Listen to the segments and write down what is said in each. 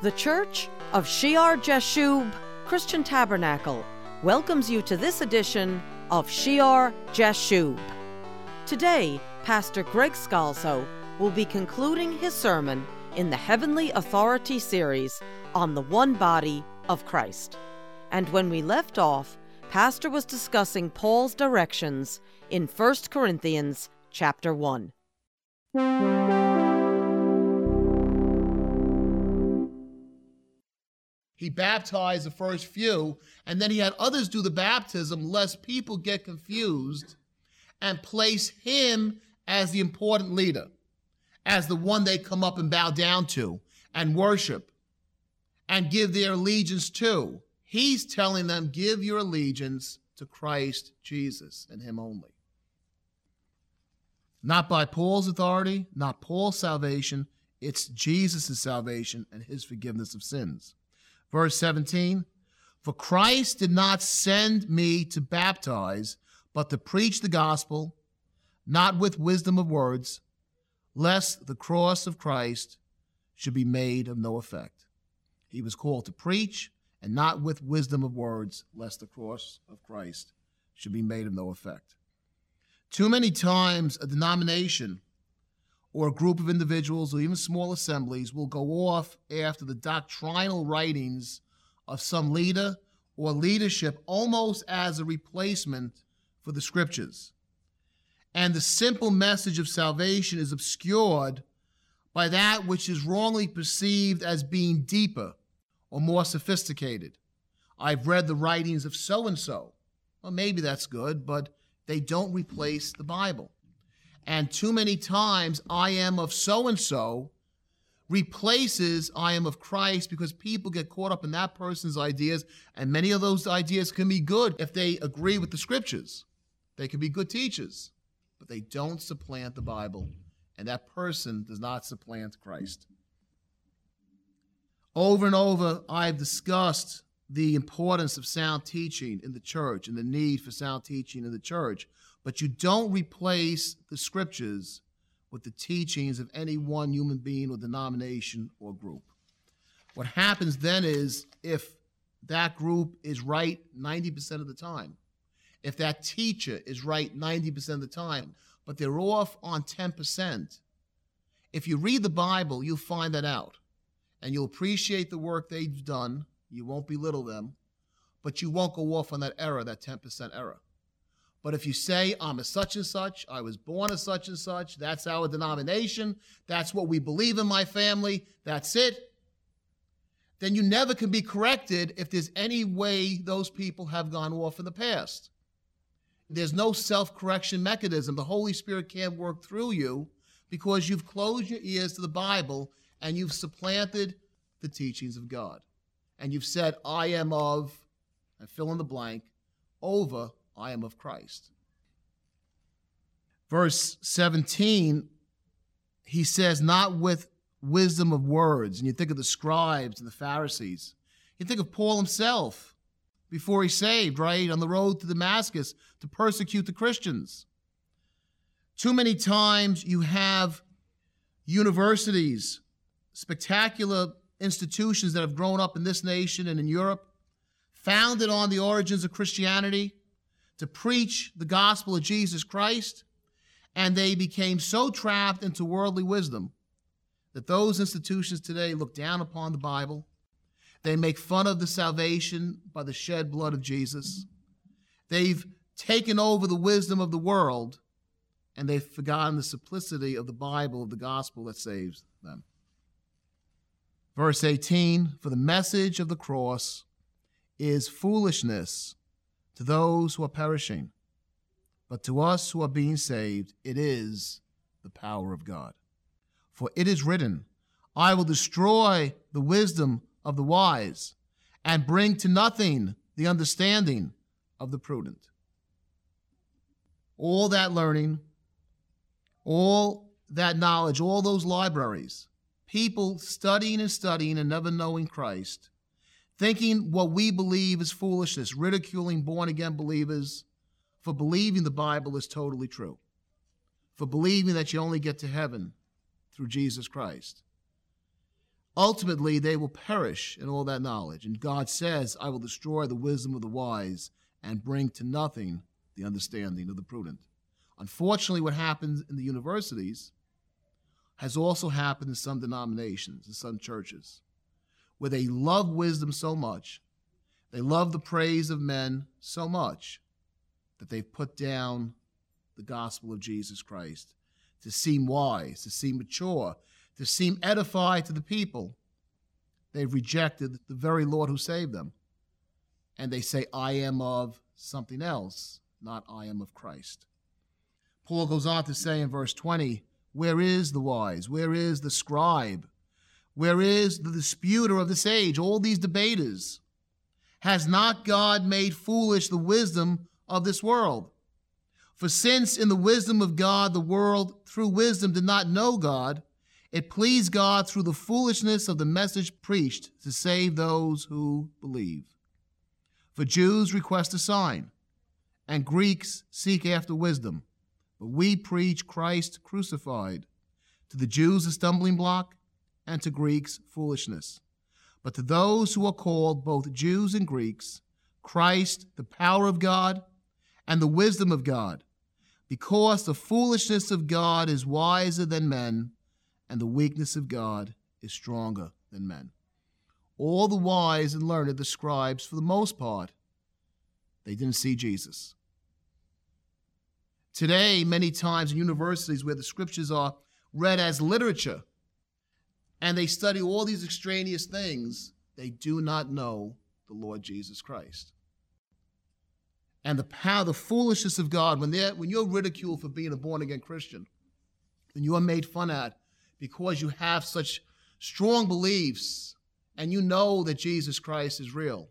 The Church of Shear Jashub Christian Tabernacle welcomes you to this edition of Shear Jashub. Today, Pastor Greg Scalzo will be concluding his sermon in the Heavenly Authority series on the one body of Christ. And when we left off, Pastor was discussing Paul's directions in 1 Corinthians chapter 1. He baptized the first few, and then he had others do the baptism, lest people get confused and place him as the important leader, as the one they come up and bow down to and worship and give their allegiance to. He's telling them, give your allegiance to Christ Jesus and him only. Not by Paul's authority, not Paul's salvation, it's Jesus' salvation and his forgiveness of sins. Verse 17 For Christ did not send me to baptize, but to preach the gospel, not with wisdom of words, lest the cross of Christ should be made of no effect. He was called to preach, and not with wisdom of words, lest the cross of Christ should be made of no effect. Too many times, a denomination or a group of individuals or even small assemblies will go off after the doctrinal writings of some leader or leadership almost as a replacement for the scriptures. And the simple message of salvation is obscured by that which is wrongly perceived as being deeper or more sophisticated. I've read the writings of so and so. Well, maybe that's good, but they don't replace the Bible. And too many times, I am of so and so replaces I am of Christ because people get caught up in that person's ideas. And many of those ideas can be good if they agree with the scriptures. They can be good teachers, but they don't supplant the Bible. And that person does not supplant Christ. Over and over, I've discussed the importance of sound teaching in the church and the need for sound teaching in the church but you don't replace the scriptures with the teachings of any one human being or denomination or group. What happens then is if that group is right 90% of the time, if that teacher is right 90% of the time, but they're off on 10%, if you read the Bible, you'll find that out. And you'll appreciate the work they've done. You won't belittle them, but you won't go off on that error, that 10% error. But if you say, I'm a such and such, I was born a such and such, that's our denomination, that's what we believe in my family, that's it, then you never can be corrected if there's any way those people have gone off in the past. There's no self correction mechanism. The Holy Spirit can't work through you because you've closed your ears to the Bible and you've supplanted the teachings of God. And you've said, I am of, and fill in the blank, over I am of Christ. Verse 17, he says, not with wisdom of words. And you think of the scribes and the Pharisees. You think of Paul himself before he saved, right, on the road to Damascus to persecute the Christians. Too many times you have universities, spectacular institutions that have grown up in this nation and in Europe, founded on the origins of Christianity, to preach the gospel of Jesus Christ, and they became so trapped into worldly wisdom that those institutions today look down upon the Bible. They make fun of the salvation by the shed blood of Jesus. They've taken over the wisdom of the world, and they've forgotten the simplicity of the Bible, of the gospel that saves them. Verse 18 For the message of the cross is foolishness to those who are perishing, but to us who are being saved, it is the power of God. For it is written, I will destroy the wisdom of the wise and bring to nothing the understanding of the prudent. All that learning, all that knowledge, all those libraries, people studying and studying and never knowing Christ thinking what we believe is foolishness, ridiculing born again believers for believing the Bible is totally true, for believing that you only get to heaven through Jesus Christ. Ultimately, they will perish in all that knowledge. And God says, I will destroy the wisdom of the wise and bring to nothing the understanding of the prudent. Unfortunately, what happens in the universities has also happened in some denominations, in some churches, where they love wisdom so much, they love the praise of men so much, that they've put down the gospel of Jesus Christ to seem wise, to seem mature, to seem edified to the people. They've rejected the very Lord who saved them. And they say, I am of something else, not I am of Christ. Paul goes on to say in verse 20, Where is the wise? Where is the scribe? Where is the disputer of this age? All these debaters. Has not God made foolish the wisdom of this world? For since in the wisdom of God the world through wisdom did not know God, it pleased God through the foolishness of the message preached to save those who believe. For Jews request a sign, and Greeks seek after wisdom, but we preach Christ crucified. To the Jews a stumbling block, and to Greeks foolishness. But to those who are called, both Jews and Greeks, Christ, the power of God and the wisdom of God because the foolishness of God is wiser than men, and the weakness of God is stronger than men. All the wise and learned, the scribes, for the most part, they didn't see Jesus. Today, many times in universities where the scriptures are read as literature and they study all these extraneous things, they do not know the Lord Jesus Christ. And the power, the foolishness of God, when, when you're ridiculed for being a born again Christian, when you are made fun at because you have such strong beliefs and you know that Jesus Christ is real,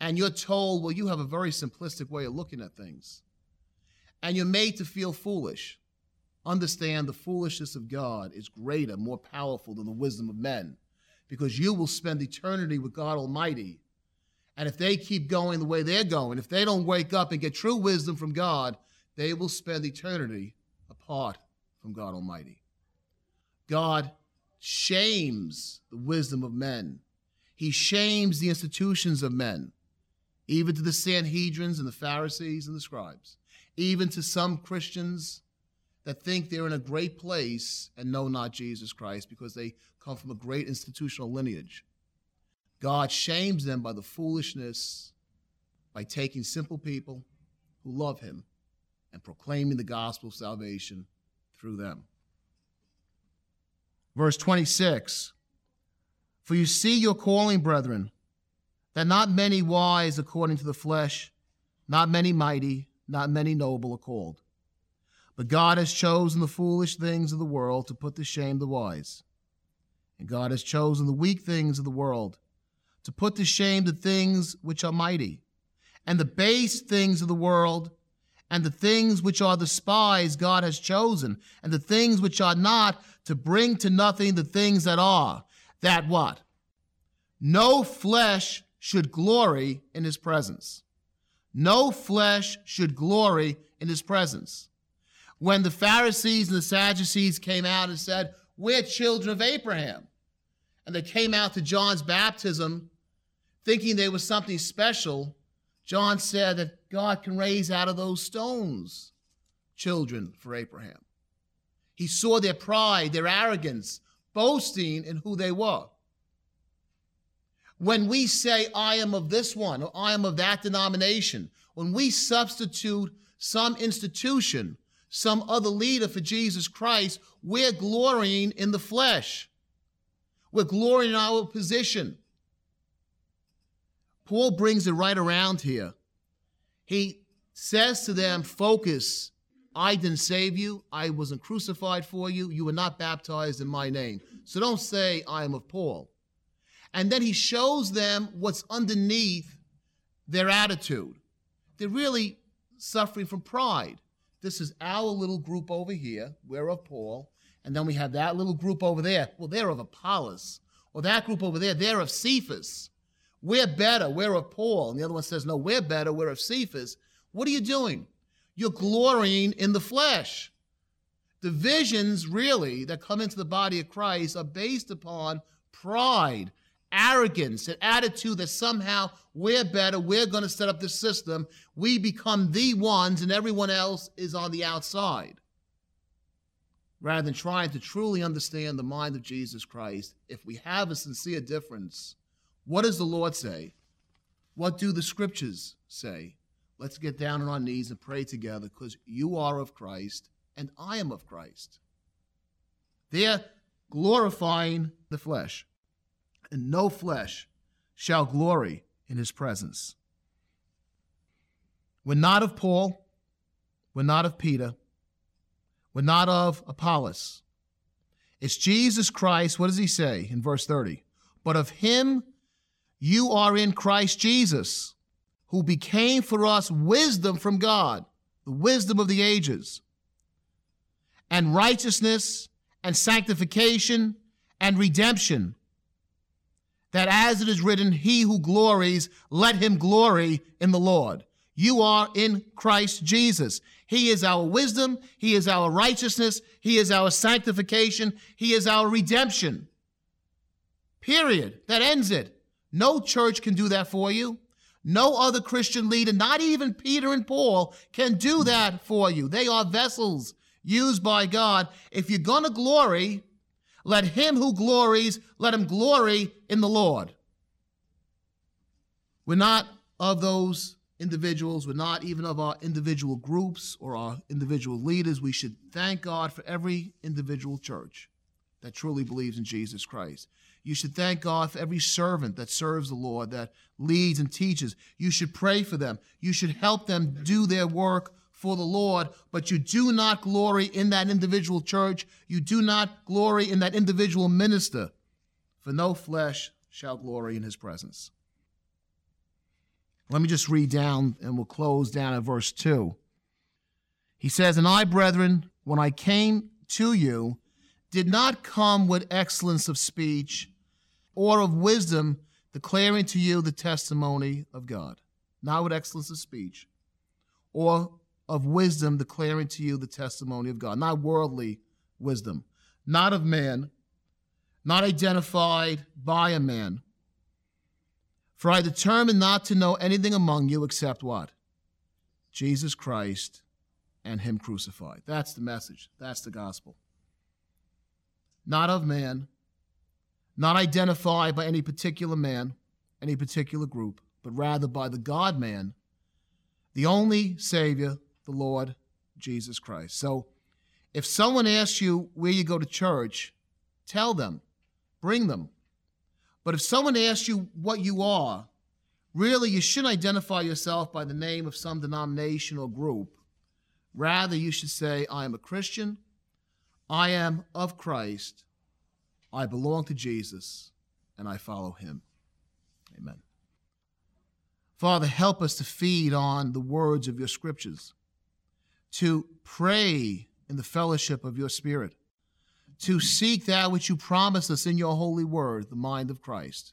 and you're told, well, you have a very simplistic way of looking at things, and you're made to feel foolish, understand the foolishness of God is greater, more powerful than the wisdom of men, because you will spend eternity with God Almighty. And if they keep going the way they're going, if they don't wake up and get true wisdom from God, they will spend eternity apart from God Almighty. God shames the wisdom of men, He shames the institutions of men, even to the Sanhedrins and the Pharisees and the scribes, even to some Christians that think they're in a great place and know not Jesus Christ because they come from a great institutional lineage. God shames them by the foolishness, by taking simple people who love him and proclaiming the gospel of salvation through them. Verse 26 For you see your calling, brethren, that not many wise according to the flesh, not many mighty, not many noble are called. But God has chosen the foolish things of the world to put to shame the wise. And God has chosen the weak things of the world to put to shame the things which are mighty, and the base things of the world, and the things which are despised God has chosen, and the things which are not, to bring to nothing the things that are. That what? No flesh should glory in his presence. No flesh should glory in his presence. When the Pharisees and the Sadducees came out and said, We're children of Abraham, and they came out to John's baptism thinking they was something special, John said that God can raise out of those stones children for Abraham. He saw their pride, their arrogance, boasting in who they were. When we say, I am of this one or I am of that denomination, when we substitute some institution, some other leader for Jesus Christ, we're glorying in the flesh. We're glorying in our position. Paul brings it right around here. He says to them, Focus. I didn't save you. I wasn't crucified for you. You were not baptized in my name. So don't say, I am of Paul. And then he shows them what's underneath their attitude. They're really suffering from pride. This is our little group over here. We're of Paul. And then we have that little group over there. Well, they're of Apollos. Or that group over there, they're of Cephas. We're better. We're of Paul. And the other one says, No, we're better. We're of Cephas. What are you doing? You're glorying in the flesh. Divisions, really, that come into the body of Christ are based upon pride, arrogance, an attitude that somehow we're better, we're going to set up the system, we become the ones and everyone else is on the outside. Rather than trying to truly understand the mind of Jesus Christ, if we have a sincere difference, what does the Lord say? What do the scriptures say? Let's get down on our knees and pray together because you are of Christ and I am of Christ. They're glorifying the flesh, and no flesh shall glory in his presence. We're not of Paul, we're not of Peter, we're not of Apollos. It's Jesus Christ. What does he say in verse 30? But of him you are in Christ Jesus, who became for us wisdom from God, the wisdom of the ages, and righteousness and sanctification and redemption. That as it is written, he who glories, let him glory in the Lord. You are in Christ Jesus. He is our wisdom. He is our righteousness. He is our sanctification. He is our redemption. Period. That ends it. No church can do that for you. No other Christian leader, not even Peter and Paul, can do that for you. They are vessels used by God. If you're going to glory, let him who glories, let him glory in the Lord. We're not of those individuals, we're not even of our individual groups or our individual leaders. We should thank God for every individual church that truly believes in Jesus Christ. You should thank God for every servant that serves the Lord, that leads and teaches. You should pray for them. You should help them do their work for the Lord, but you do not glory in that individual church. You do not glory in that individual minister, for no flesh shall glory in his presence. Let me just read down and we'll close down at verse 2. He says, And I, brethren, when I came to you, did not come with excellence of speech or of wisdom, declaring to you the testimony of God. Not with excellence of speech or of wisdom, declaring to you the testimony of God. Not worldly wisdom, not of man, not identified by a man for I determined not to know anything among you except what? Jesus Christ and Him crucified. That's the message. That's the gospel. Not of man, not identified by any particular man, any particular group, but rather by the God man, the only Savior, the Lord Jesus Christ. So if someone asks you where you go to church, tell them, bring them. But if someone asks you what you are, really you shouldn't identify yourself by the name of some denomination or group. Rather, you should say, I am a Christian, I am of Christ, I belong to Jesus, and I follow him. Amen. Father, help us to feed on the words of your scriptures, to pray in the fellowship of your Spirit to seek that which you promise us in your holy word, the mind of Christ,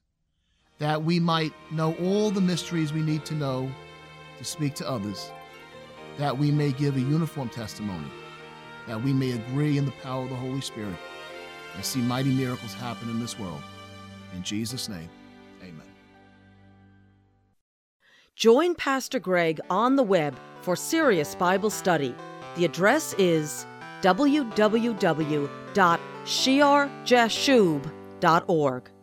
that we might know all the mysteries we need to know to speak to others, that we may give a uniform testimony, that we may agree in the power of the Holy Spirit and see mighty miracles happen in this world. In Jesus' name, amen. Join Pastor Greg on the web for serious Bible study. The address is www.shearjashub.org.